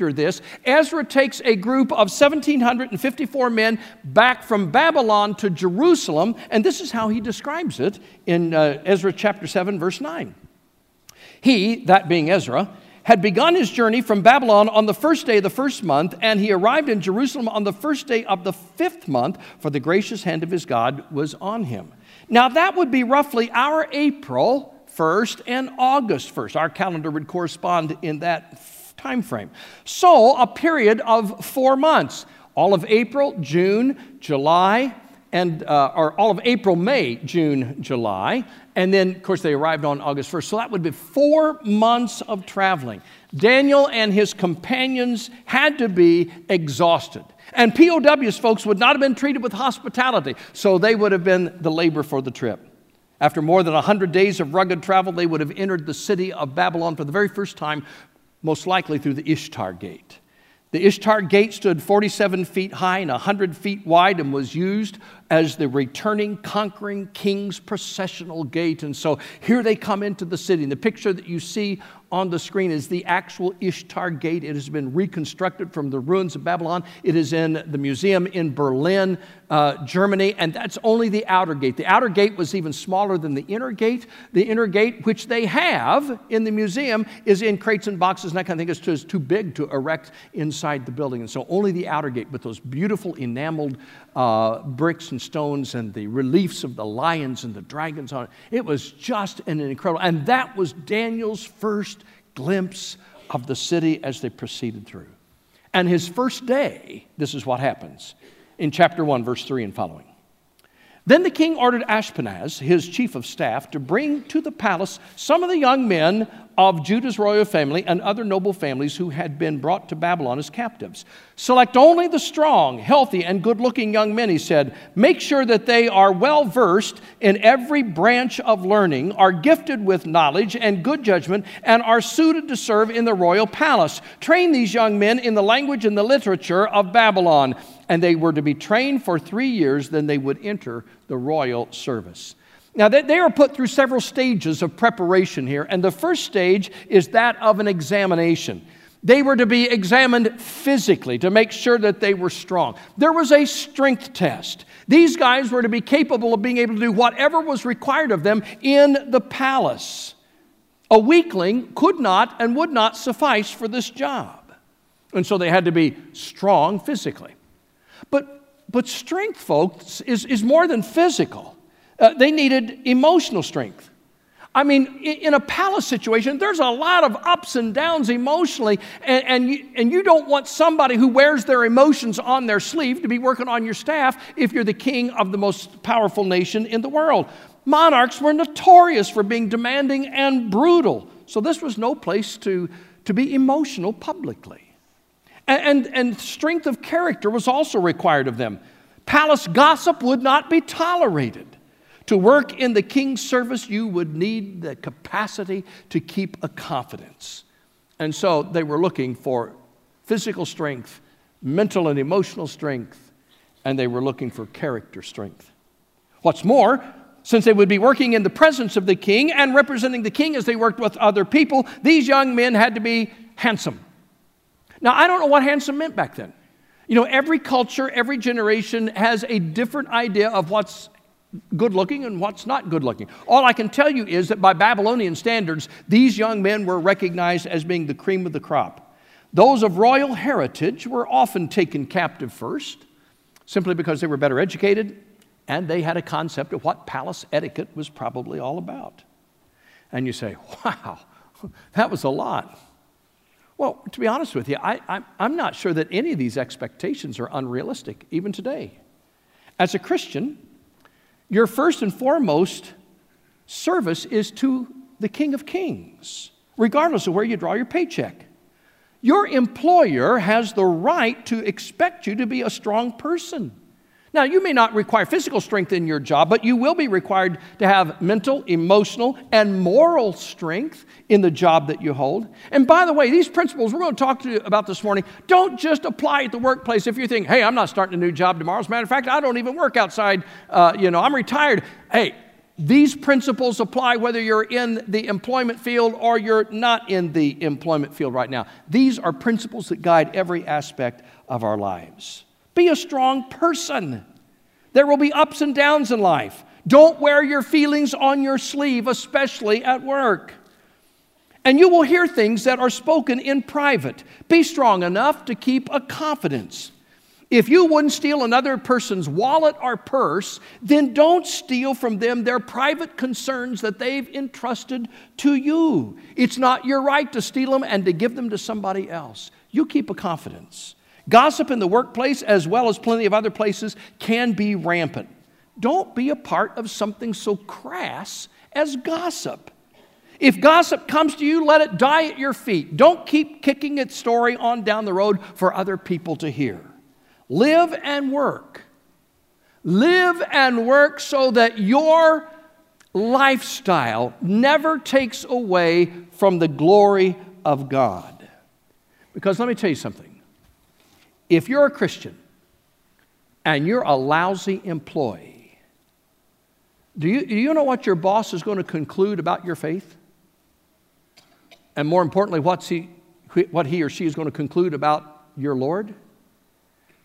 after this, Ezra takes a group of 1,754 men back from Babylon to Jerusalem, and this is how he describes it in uh, Ezra chapter 7, verse 9. He, that being Ezra, had begun his journey from Babylon on the first day of the first month, and he arrived in Jerusalem on the first day of the fifth month, for the gracious hand of his God was on him. Now, that would be roughly our April 1st and August 1st. Our calendar would correspond in that time frame. So, a period of four months all of April, June, July, and uh, or all of April, May, June, July, and then of course they arrived on August 1st. So that would be 4 months of traveling. Daniel and his companions had to be exhausted. And POWs folks would not have been treated with hospitality, so they would have been the labor for the trip. After more than 100 days of rugged travel, they would have entered the city of Babylon for the very first time, most likely through the Ishtar Gate. The Ishtar Gate stood 47 feet high and 100 feet wide and was used as the returning, conquering king's processional gate. And so here they come into the city. And the picture that you see on the screen is the actual Ishtar Gate. It has been reconstructed from the ruins of Babylon. It is in the museum in Berlin, uh, Germany, and that's only the outer gate. The outer gate was even smaller than the inner gate. The inner gate, which they have in the museum, is in crates and boxes, and I kind of think it's too, big to erect inside the building. And so only the outer gate with those beautiful enameled uh, bricks and stones and the reliefs of the lions and the dragons on it. It was just an incredible, and that was Daniel's first glimpse of the city as they proceeded through. And his first day, this is what happens in chapter 1, verse 3 and following. Then the king ordered Ashpenaz, his chief of staff, to bring to the palace some of the young men of Judah's royal family and other noble families who had been brought to Babylon as captives. Select only the strong, healthy, and good looking young men, he said. Make sure that they are well versed in every branch of learning, are gifted with knowledge and good judgment, and are suited to serve in the royal palace. Train these young men in the language and the literature of Babylon. And they were to be trained for three years, then they would enter the royal service. Now, they are put through several stages of preparation here, and the first stage is that of an examination. They were to be examined physically to make sure that they were strong. There was a strength test. These guys were to be capable of being able to do whatever was required of them in the palace. A weakling could not and would not suffice for this job. And so they had to be strong physically. But, but strength, folks, is, is more than physical. Uh, they needed emotional strength. I mean, in a palace situation, there's a lot of ups and downs emotionally, and, and, you, and you don't want somebody who wears their emotions on their sleeve to be working on your staff if you're the king of the most powerful nation in the world. Monarchs were notorious for being demanding and brutal, so this was no place to, to be emotional publicly. And, and, strength of character was also required of them. Palace gossip would not be tolerated. To work in the king's service, you would need the capacity to keep a confidence. And so they were looking for physical strength, mental and emotional strength, and they were looking for character strength. What's more, since they would be working in the presence of the king and representing the king as they worked with other people, these young men had to be handsome. Now, I don't know what handsome meant back then. You know, every culture, every generation has a different idea of what's good looking and what's not good looking. All I can tell you is that by Babylonian standards, these young men were recognized as being the cream of the crop. Those of royal heritage were often taken captive first, simply because they were better educated and they had a concept of what palace etiquette was probably all about. And you say, wow, that was a lot. Well, to be honest with you, I, am not sure that any of these expectations are unrealistic, even today. As a Christian, your first and foremost service is to the King of Kings, regardless of where you draw your paycheck. Your employer has the right to expect you to be a strong person. Now, you may not require physical strength in your job, but you will be required to have mental, emotional, and moral strength in the job that you hold. And by the way, these principles we're going to talk to you about this morning don't just apply at the workplace if you think, hey, I'm not starting a new job tomorrow. As a matter of fact, I don't even work outside, uh, you know, I'm retired. Hey, These principles apply whether you're in the employment field or you're not in the employment field right now. These are principles that guide every aspect of our lives. Be a strong person. There will be ups and downs in life. Don't wear your feelings on your sleeve, especially at work. And you will hear things that are spoken in private. Be strong enough to keep a confidence. If you wouldn't steal another person's wallet or purse, then don't steal from them their private concerns that they've entrusted to you. It's not your right to steal them and to give them to somebody else. You keep a confidence. Gossip in the workplace, as well as plenty of other places, can be rampant. Don't be a part of something so crass as gossip. If gossip comes to you, let it die at your feet. Don't keep kicking its story on down the road for other people to hear. Live and work. Live and work so that your lifestyle never takes away from the glory of God. Because let me tell you something. If you're a Christian and you're a lousy employee, do you, do you know what your boss is going to conclude about your faith? And more importantly, what's he, what he or she is going to conclude about your Lord?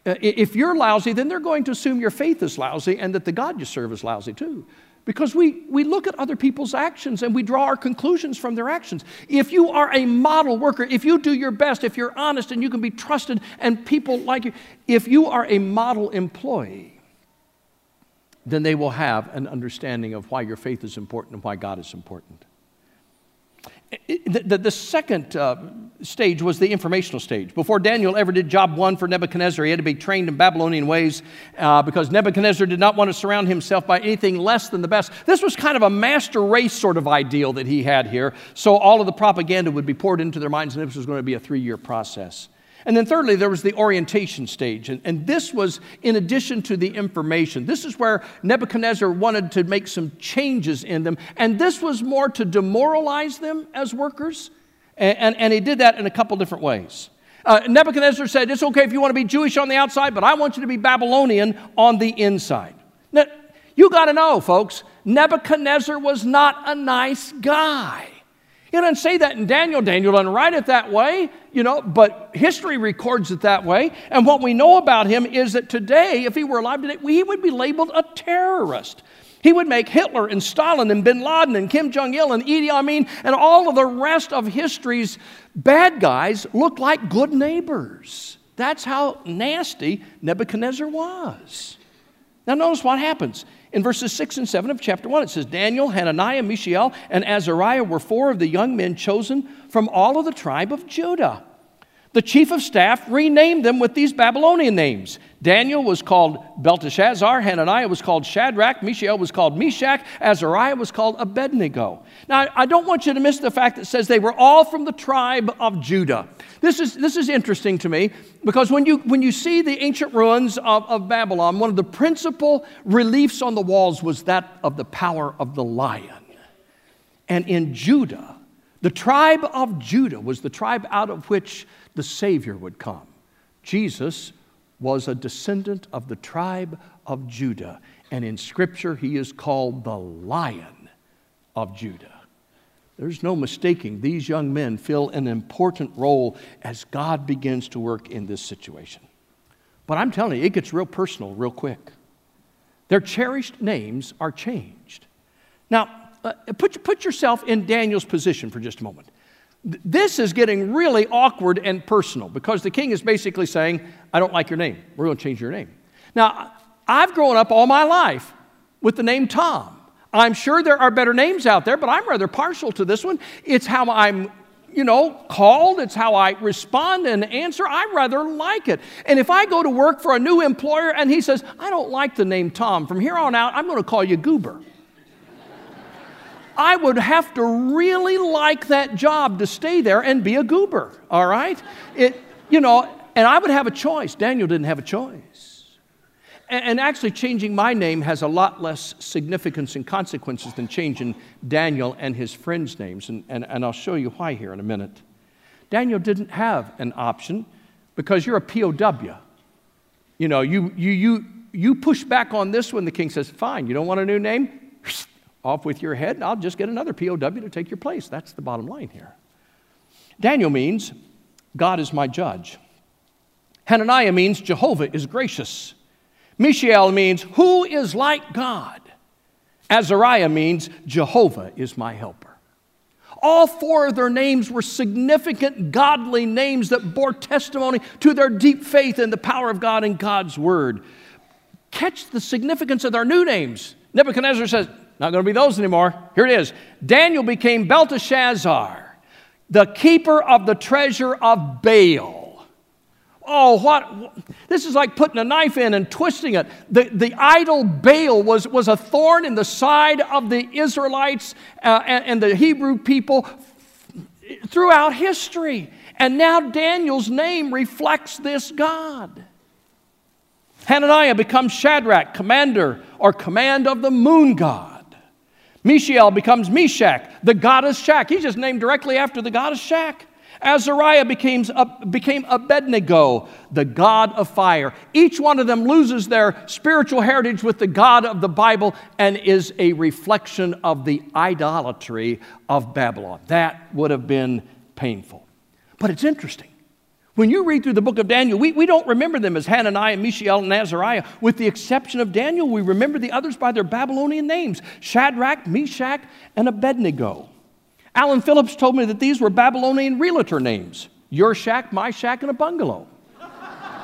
Uh, if you're lousy, then they're going to assume your faith is lousy and that the God you serve is lousy too. Because we, we look at other people's actions and we draw our conclusions from their actions. If you are a model worker, if you do your best, if you're honest and you can be trusted and people like you, if you are a model employee, then they will have an understanding of why your faith is important and why God is important. The, the, the second uh, stage was the informational stage. Before Daniel ever did job one for Nebuchadnezzar, he had to be trained in Babylonian ways uh, because Nebuchadnezzar did not want to surround himself by anything less than the best. This was kind of a master race sort of ideal that he had here. So all of the propaganda would be poured into their minds, and this was going to be a three year process. And then, thirdly, there was the orientation stage. And, and, this was in addition to the information. This is where Nebuchadnezzar wanted to make some changes in them. And this was more to demoralize them as workers. And, and, and he did that in a couple different ways. Uh, Nebuchadnezzar said, It's okay if you want to be Jewish on the outside, but I want you to be Babylonian on the inside. Now, you got to know, folks, Nebuchadnezzar was not a nice guy. He doesn't say that in Daniel. Daniel doesn't write it that way, you know, but history records it that way. And what we know about him is that today, if he were alive today, he would be labeled a terrorist. He would make Hitler and Stalin and bin Laden and Kim Jong il and Idi Amin and all of the rest of history's bad guys look like good neighbors. That's how nasty Nebuchadnezzar was. Now, notice what happens. In verses 6 and 7 of chapter 1, it says Daniel, Hananiah, Mishael, and Azariah were four of the young men chosen from all of the tribe of Judah. The chief of staff renamed them with these Babylonian names. Daniel was called Belteshazzar, Hananiah was called Shadrach, Mishael was called Meshach, Azariah was called Abednego. Now, I don't want you to miss the fact that it says they were all from the tribe of Judah. This is, this is interesting to me because when you, when you see the ancient ruins of, of Babylon, one of the principal reliefs on the walls was that of the power of the lion. And in Judah, the tribe of Judah was the tribe out of which the Savior would come. Jesus was a descendant of the tribe of Judah, and in Scripture, he is called the Lion of Judah. There's no mistaking, these young men fill an important role as God begins to work in this situation. But I'm telling you, it gets real personal real quick. Their cherished names are changed. Now, uh, put, put yourself in Daniel's position for just a moment. This is getting really awkward and personal because the king is basically saying, I don't like your name. We're going to change your name. Now, I've grown up all my life with the name Tom. I'm sure there are better names out there, but I'm rather partial to this one. It's how I'm you know, called. It's how I respond and answer. I rather like it. And if I go to work for a new employer and he says, I don't like the name Tom, from here on out, I'm going to call you Goober. I would have to really like that job to stay there and be a goober, all right? It, you know, and I would have a choice. Daniel didn't have a choice. And actually, changing my name has a lot less significance and consequences than changing Daniel and his friends' names. And, and, and I'll show you why here in a minute. Daniel didn't have an option because you're a POW. You know, you, you, you, you push back on this one, the king says, Fine, you don't want a new name? Off with your head, and I'll just get another POW to take your place. That's the bottom line here. Daniel means God is my judge. Hananiah means Jehovah is gracious. Mishael means who is like God. Azariah means Jehovah is my helper. All four of their names were significant godly names that bore testimony to their deep faith in the power of God and God's word. Catch the significance of their new names. Nebuchadnezzar says, Not going to be those anymore. Here it is Daniel became Belteshazzar, the keeper of the treasure of Baal. Oh, what? This is like putting a knife in and twisting it. The, the idol Baal was, was a thorn in the side of the Israelites uh, and, and the Hebrew people throughout history. And now Daniel's name reflects this God. Hananiah becomes Shadrach, commander or command of the moon god. Mishael becomes Meshach, the goddess Shak. He's just named directly after the goddess Shak. Azariah became, became Abednego, the God of fire. Each one of them loses their spiritual heritage with the God of the Bible and is a reflection of the idolatry of Babylon. That would have been painful. But it's interesting. When you read through the book of Daniel, we, we don't remember them as Hananiah, Mishael, and Azariah. With the exception of Daniel, we remember the others by their Babylonian names Shadrach, Meshach, and Abednego. Alan Phillips told me that these were Babylonian realtor names your shack, my shack, and a bungalow. I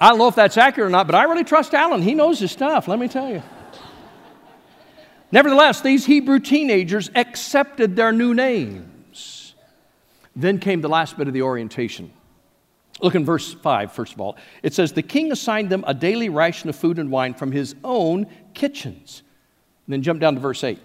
don't know if that's accurate or not, but I really trust Alan. He knows his stuff, let me tell you. Nevertheless, these Hebrew teenagers accepted their new names. Then came the last bit of the orientation. Look in verse 5, first of all. It says, The king assigned them a daily ration of food and wine from his own kitchens. And then jump down to verse 8.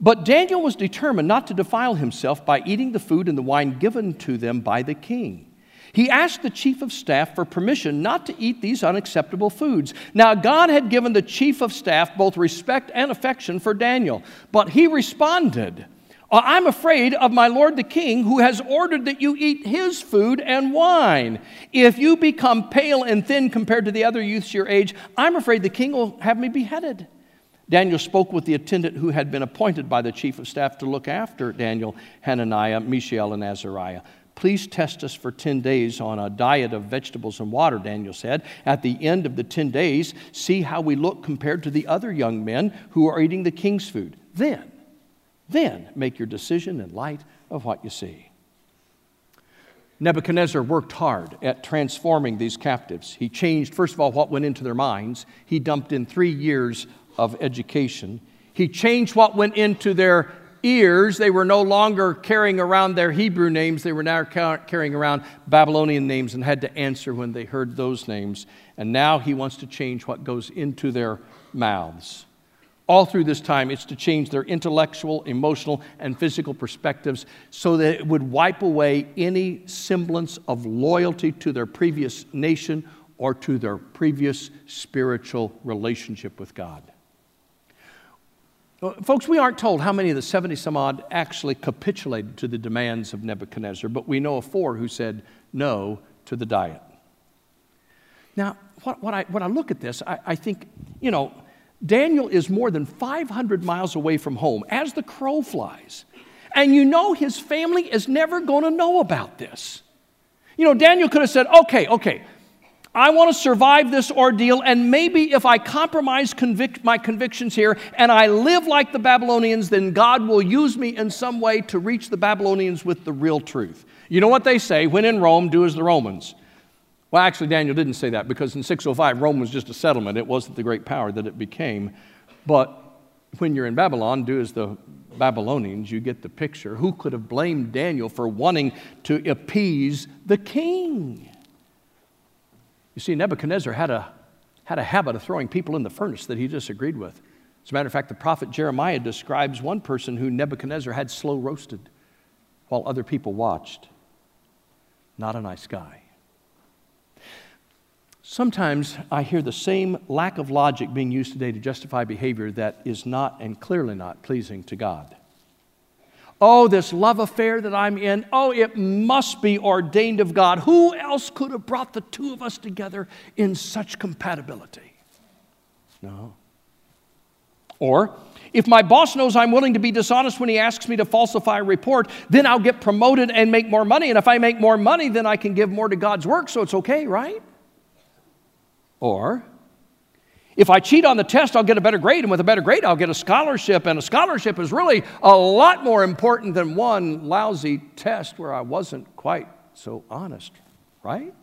But Daniel was determined not to defile himself by eating the food and the wine given to them by the king. He asked the chief of staff for permission not to eat these unacceptable foods. Now, God had given the chief of staff both respect and affection for Daniel, but he responded, Uh, I'm afraid of my lord the king, who has ordered that you eat his food and wine. If you become pale and thin compared to the other youths your age, I'm afraid the king will have me beheaded. Daniel spoke with the attendant who had been appointed by the chief of staff to look after Daniel, Hananiah, Mishael, and Azariah. Please test us for 10 days on a diet of vegetables and water, Daniel said. At the end of the 10 days, see how we look compared to the other young men who are eating the king's food. Then, then make your decision in light of what you see. Nebuchadnezzar worked hard at transforming these captives. He changed, first of all, what went into their minds. He dumped in three years of education. He changed what went into their ears. They were no longer carrying around their Hebrew names, they were now carrying around Babylonian names and had to answer when they heard those names. And now he wants to change what goes into their mouths. All through this time, it's to change their intellectual, emotional, and physical perspectives so that it would wipe away any semblance of loyalty to their previous nation or to their previous spiritual relationship with God. Uh, folks, we aren't told how many of the 70 some odd actually capitulated to the demands of Nebuchadnezzar, but we know of four who said no to the diet. Now, what, what I, when I look at this, I, I think, you know, Daniel is more than 500 miles away from home as the crow flies. And you know his family is never going to know about this. You know, Daniel could have said, okay, okay, I want to survive this ordeal, and maybe if I compromise convic- my convictions here and I live like the Babylonians, then God will use me in some way to reach the Babylonians with the real truth. You know what they say when in Rome, do as the Romans. Well, actually, Daniel didn't say that because in 605, Rome was just a settlement. It wasn't the great power that it became. But when you're in Babylon, do as the Babylonians, you get the picture. Who could have blamed Daniel for wanting to appease the king? You see, Nebuchadnezzar had a, had a habit of throwing people in the furnace that he disagreed with. As a matter of fact, the prophet Jeremiah describes one person who Nebuchadnezzar had slow roasted while other people watched. Not a nice guy. Sometimes I hear the same lack of logic being used today to justify behavior that is not and clearly not pleasing to God. Oh, this love affair that I'm in, oh, it must be ordained of God. Who else could have brought the two of us together in such compatibility? No. Or, if my boss knows I'm willing to be dishonest when he asks me to falsify a report, then I'll get promoted and make more money. And if I make more money, then I can give more to God's work, so it's okay, right? Or, if I cheat on the test, I'll get a better grade, and with a better grade, I'll get a scholarship. And a scholarship is really a lot more important than one lousy test where I wasn't quite so honest, right?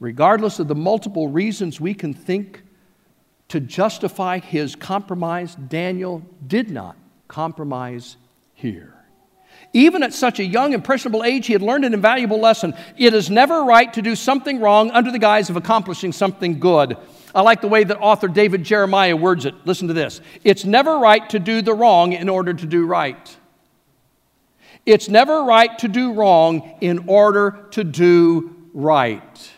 Regardless of the multiple reasons we can think to justify his compromise, Daniel did not compromise here. Even at such a young, impressionable age, he had learned an invaluable lesson. It is never right to do something wrong under the guise of accomplishing something good. I like the way that author David Jeremiah words it. Listen to this It's never right to do the wrong in order to do right. It's never right to do wrong in order to do right.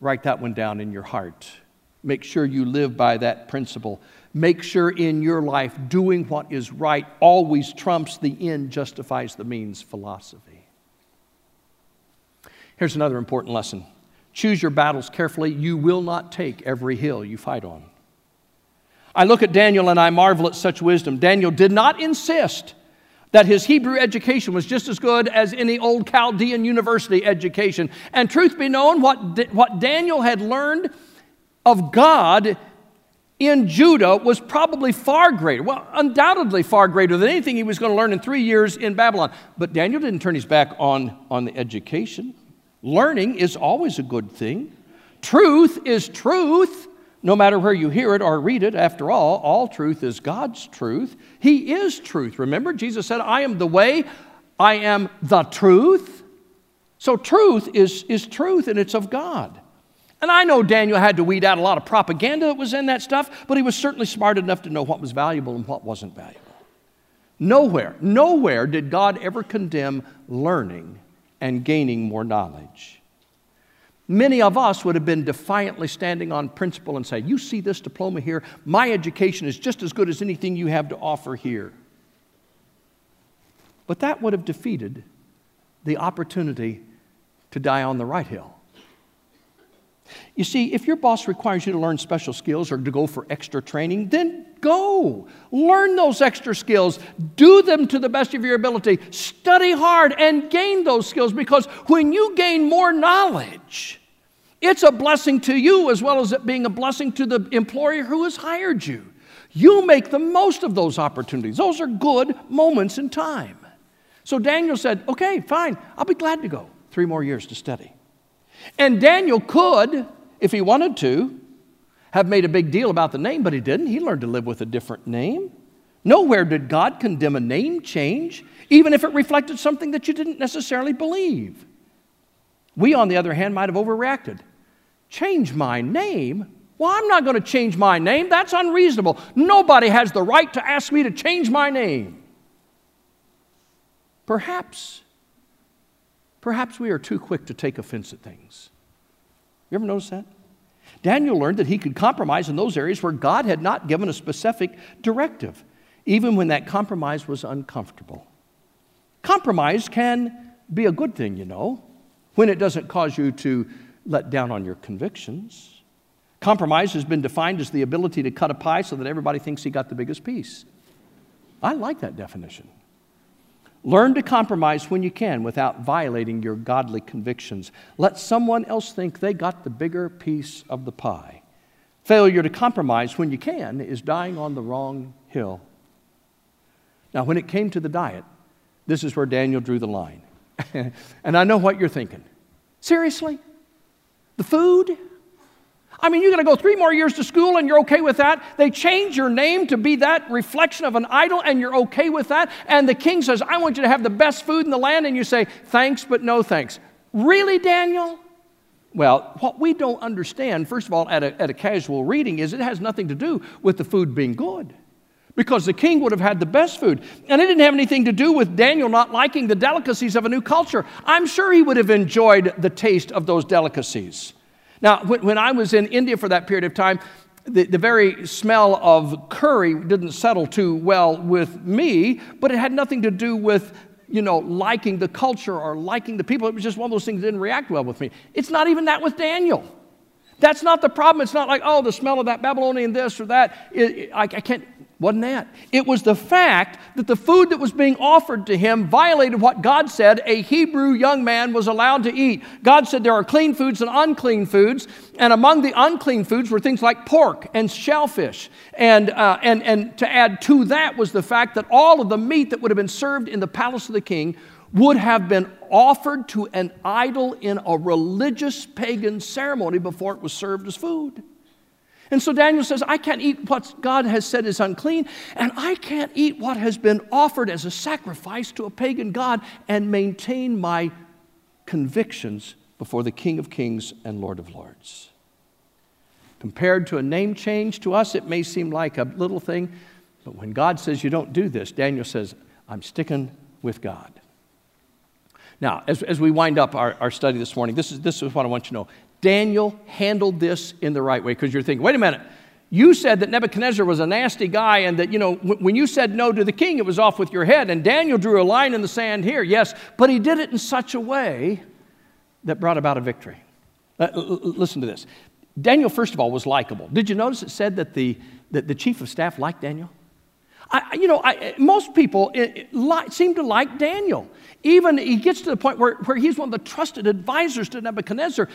Write that one down in your heart. Make sure you live by that principle. Make sure in your life doing what is right always trumps the end justifies the means philosophy. Here's another important lesson choose your battles carefully. You will not take every hill you fight on. I look at Daniel and I marvel at such wisdom. Daniel did not insist that his Hebrew education was just as good as any old Chaldean university education. And truth be known, what, what Daniel had learned of God in Judah was probably far greater. Well, undoubtedly far greater than anything he was going to learn in three years in Babylon. But Daniel didn't turn his back on, on the education. Learning is always a good thing. Truth is truth, no matter where you hear it or read it. After all, all truth is God's truth. He is truth. Remember, Jesus said, I am the way, I am the truth. So, truth is, is truth, and it's of God. And I know Daniel had to weed out a lot of propaganda that was in that stuff, but he was certainly smart enough to know what was valuable and what wasn't valuable. Nowhere, nowhere did God ever condemn learning and gaining more knowledge. Many of us would have been defiantly standing on principle and say, You see this diploma here? My education is just as good as anything you have to offer here. But that would have defeated the opportunity to die on the right hill. You see, if your boss requires you to learn special skills or to go for extra training, then go. Learn those extra skills. Do them to the best of your ability. Study hard and gain those skills because when you gain more knowledge, it's a blessing to you as well as it being a blessing to the employer who has hired you. You make the most of those opportunities. Those are good moments in time. So Daniel said, Okay, fine, I'll be glad to go. Three more years to study. And Daniel could, if he wanted to, have made a big deal about the name, but he didn't. He learned to live with a different name. Nowhere did God condemn a name change, even if it reflected something that you didn't necessarily believe. We, on the other hand, might have overreacted. Change my name? Well, I'm not going to change my name. That's unreasonable. Nobody has the right to ask me to change my name. Perhaps Perhaps we are too quick to take offense at things. You ever notice that? Daniel learned that he could compromise in those areas where God had not given a specific directive, even when that compromise was uncomfortable. Compromise can be a good thing, you know, when it doesn't cause you to let down on your convictions. Compromise has been defined as the ability to cut a pie so that everybody thinks he got the biggest piece. I like that definition. Learn to compromise when you can without violating your godly convictions. Let someone else think they got the bigger piece of the pie. Failure to compromise when you can is dying on the wrong hill. Now, when it came to the diet, this is where Daniel drew the line. and I know what you're thinking. Seriously? The food? I mean, you're going to go three more years to school and you're okay with that. They change your name to be that reflection of an idol and you're okay with that. And the king says, I want you to have the best food in the land. And you say, thanks, but no thanks. Really, Daniel? Well, what we don't understand, first of all, at a, at a casual reading, is it has nothing to do with the food being good. Because the king would have had the best food. And it didn't have anything to do with Daniel not liking the delicacies of a new culture. I'm sure he would have enjoyed the taste of those delicacies. Now, when, I was in India for that period of time, the, the, very smell of curry didn't settle too well with me, but it had nothing to do with, you know, liking the culture or liking the people. It was just one of those things that didn't react well with me. It's not even that with Daniel. That's not the problem. It's not like, oh, the smell of that Babylonian this or that. It, it, I, I can't. Wasn't that? It was the fact that the food that was being offered to him violated what God said a Hebrew young man was allowed to eat. God said there are clean foods and unclean foods, and among the unclean foods were things like pork and shellfish. And, uh, and, and to add to that was the fact that all of the meat that would have been served in the palace of the king would have been offered to an idol in a religious pagan ceremony before it was served as food. And so Daniel says, I can't eat what God has said is unclean, and I can't eat what has been offered as a sacrifice to a pagan God and maintain my convictions before the King of Kings and Lord of Lords. Compared to a name change to us, it may seem like a little thing, but when God says you don't do this, Daniel says, I'm sticking with God. Now, as, as we wind up our, our study this morning, this is, this is what I want you to know. Daniel handled this in the right way because you're thinking, wait a minute, you said that Nebuchadnezzar was a nasty guy and that, you know, when you said no to the king, it was off with your head. And Daniel drew a line in the sand here, yes, but he did it in such a way that brought about a victory. Uh, listen to this. Daniel, first of all, was likable. Did you notice it said that the, that the chief of staff liked Daniel? I, you know, I, most people eh, eh, it, it, seem to like Daniel. Even he gets to the point where, where he's one of the trusted advisors to Nebuchadnezzar,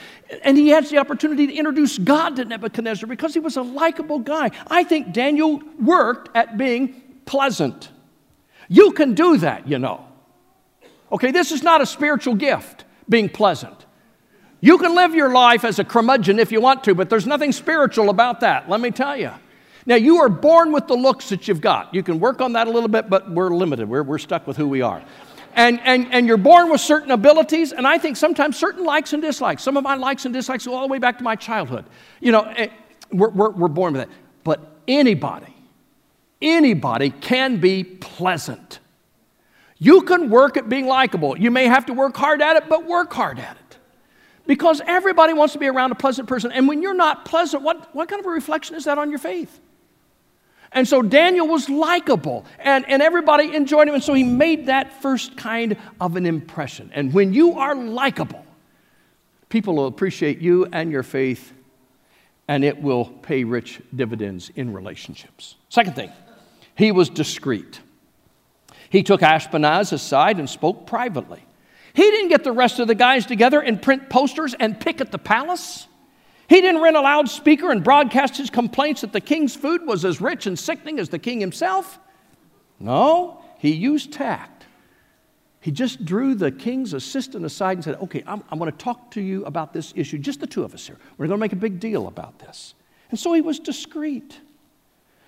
and he has the opportunity to introduce God to Nebuchadnezzar because he was a likable guy. I think Daniel worked at being pleasant. You can do that, you know. Okay, this is not a spiritual gift, being pleasant. You can live your life as a curmudgeon if you want to, but there's nothing spiritual about that, let me tell you. Now, you are born with the looks that you've got. You can work on that a little bit, but we're limited. We're, we're stuck with who we are and, and, and you're born with certain abilities, and I think sometimes certain likes and dislikes. Some of my likes and dislikes go all the way back to my childhood. You know, eh, we're, we're, we're born with that. But anybody, anybody can be pleasant. You can work at being likable. You may have to work hard at it, but work hard at it. Because everybody wants to be around a pleasant person. And when you're not pleasant, what, what kind of a reflection is that on your faith? And so Daniel was likable, and, and everybody enjoyed him. And so he made that first kind of an impression. And when you are likable, people will appreciate you and your faith, and it will pay rich dividends in relationships. Second thing, he was discreet. He took Ashpenaz aside and spoke privately. He didn't get the rest of the guys together and print posters and pick at the palace. He didn't rent a loudspeaker and broadcast his complaints that the king's food was as rich and sickening as the king himself. No, he used tact. He just drew the king's assistant aside and said, Okay, I'm, I'm going to talk to you about this issue, just the two of us here. We're going to make a big deal about this. And so he was discreet.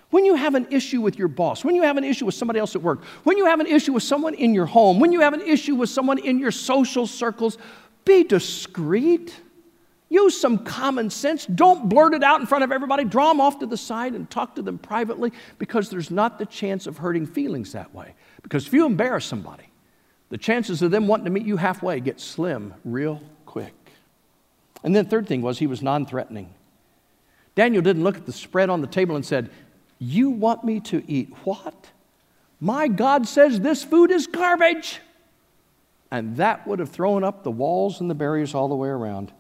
When you have an issue with your boss, when you have an issue with somebody else at work, when you have an issue with someone in your home, when you have an issue with someone in your social circles, be discreet. Use some common sense. Don't blurt it out in front of everybody. Draw them off to the side and talk to them privately because there's not the chance of hurting feelings that way. Because if you embarrass somebody, the chances of them wanting to meet you halfway get slim real quick. And then, third thing was he was non threatening. Daniel didn't look at the spread on the table and said, You want me to eat what? My God says this food is garbage. And that would have thrown up the walls and the barriers all the way around.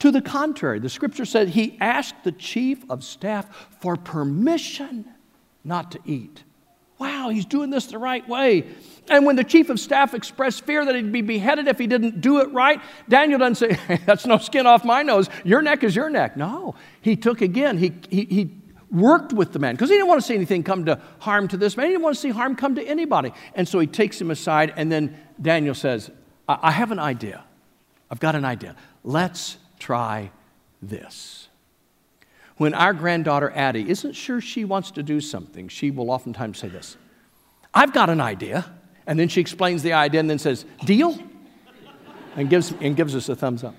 To the contrary, the scripture said he asked the chief of staff for permission not to eat. Wow, he's doing this the right way. And when the chief of staff expressed fear that he'd be beheaded if he didn't do it right, Daniel doesn't say, hey, That's no skin off my nose. Your neck is your neck. No, he took again, he, he, he worked with the man because he didn't want to see anything come to harm to this man. He didn't want to see harm come to anybody. And so he takes him aside, and then Daniel says, I, I have an idea. I've got an idea. Let's try this. When our granddaughter Addie isn't sure she wants to do something, she will oftentimes say this I've got an idea. And then she explains the idea and then says, Deal? And gives, and gives us a thumbs up.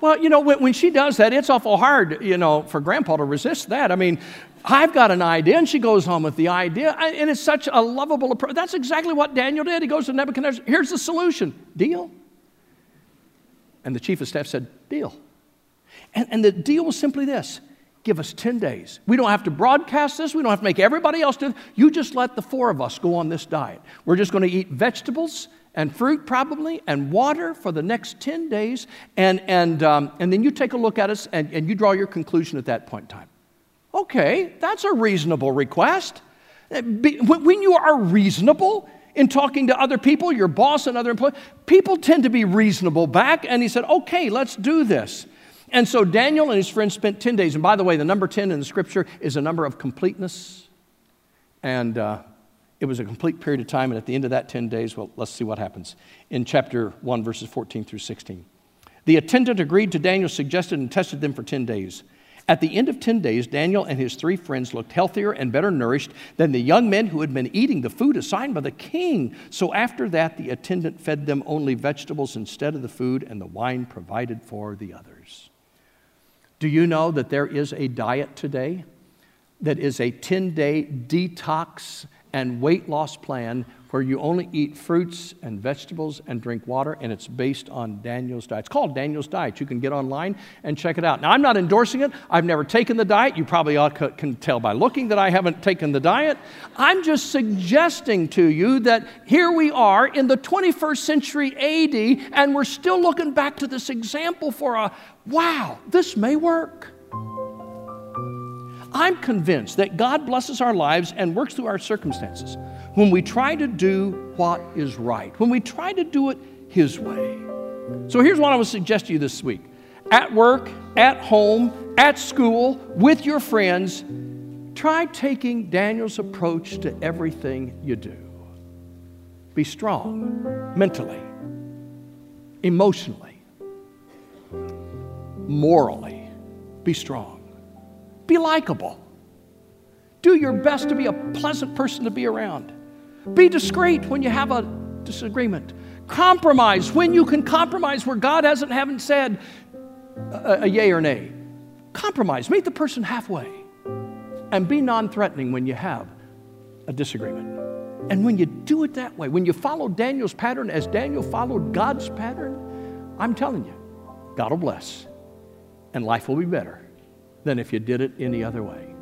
Well, you know, when, when she does that, it's awful hard, you know, for grandpa to resist that. I mean, I've got an idea, and she goes home with the idea, and it's such a lovable approach. That's exactly what Daniel did. He goes to Nebuchadnezzar, here's the solution deal. And the chief of staff said, Deal. And, and the deal was simply this. Give us 10 days. We don't have to broadcast this, we don't have to make everybody else do it. You just let the four of us go on this diet. We're just going to eat vegetables and fruit probably and water for the next 10 days. And, and, um, and then you take a look at us and, and you draw your conclusion at that point in time. Okay that's a reasonable request. Uh, when you are reasonable in talking to other people your boss and other employees people tend to be reasonable back. And he said okay let's do this and so daniel and his friends spent 10 days and by the way the number 10 in the scripture is a number of completeness and uh, it was a complete period of time, and at the end of that 10 days, well, let's see what happens. In chapter 1, verses 14 through 16. The attendant agreed to Daniel's suggestion and tested them for 10 days. At the end of 10 days, Daniel and his three friends looked healthier and better nourished than the young men who had been eating the food assigned by the king. So after that, the attendant fed them only vegetables instead of the food and the wine provided for the others. Do you know that there is a diet today that is a 10 day detox and weight loss plan where you only eat fruits and vegetables and drink water, and it's based on Daniel's diet. It's called Daniel's Diet. You can get online and check it out. Now, I'm not endorsing it. I've never taken the diet. You probably can tell by looking that I haven't taken the diet. I'm just suggesting to you that here we are in the 21st century AD, and we're still looking back to this example for a wow, this may work. I'm convinced that God blesses our lives and works through our circumstances when we try to do what is right, when we try to do it His way. So here's what I would suggest to you this week at work, at home, at school, with your friends, try taking Daniel's approach to everything you do. Be strong mentally, emotionally, morally. Be strong. Be likable. Do your best to be a pleasant person to be around. Be discreet when you have a disagreement. Compromise when you can compromise where God hasn't haven't said a, a yay or nay. Compromise. Meet the person halfway. And be non threatening when you have a disagreement. And when you do it that way, when you follow Daniel's pattern as Daniel followed God's pattern, I'm telling you, God will bless and life will be better than if you did it any other way.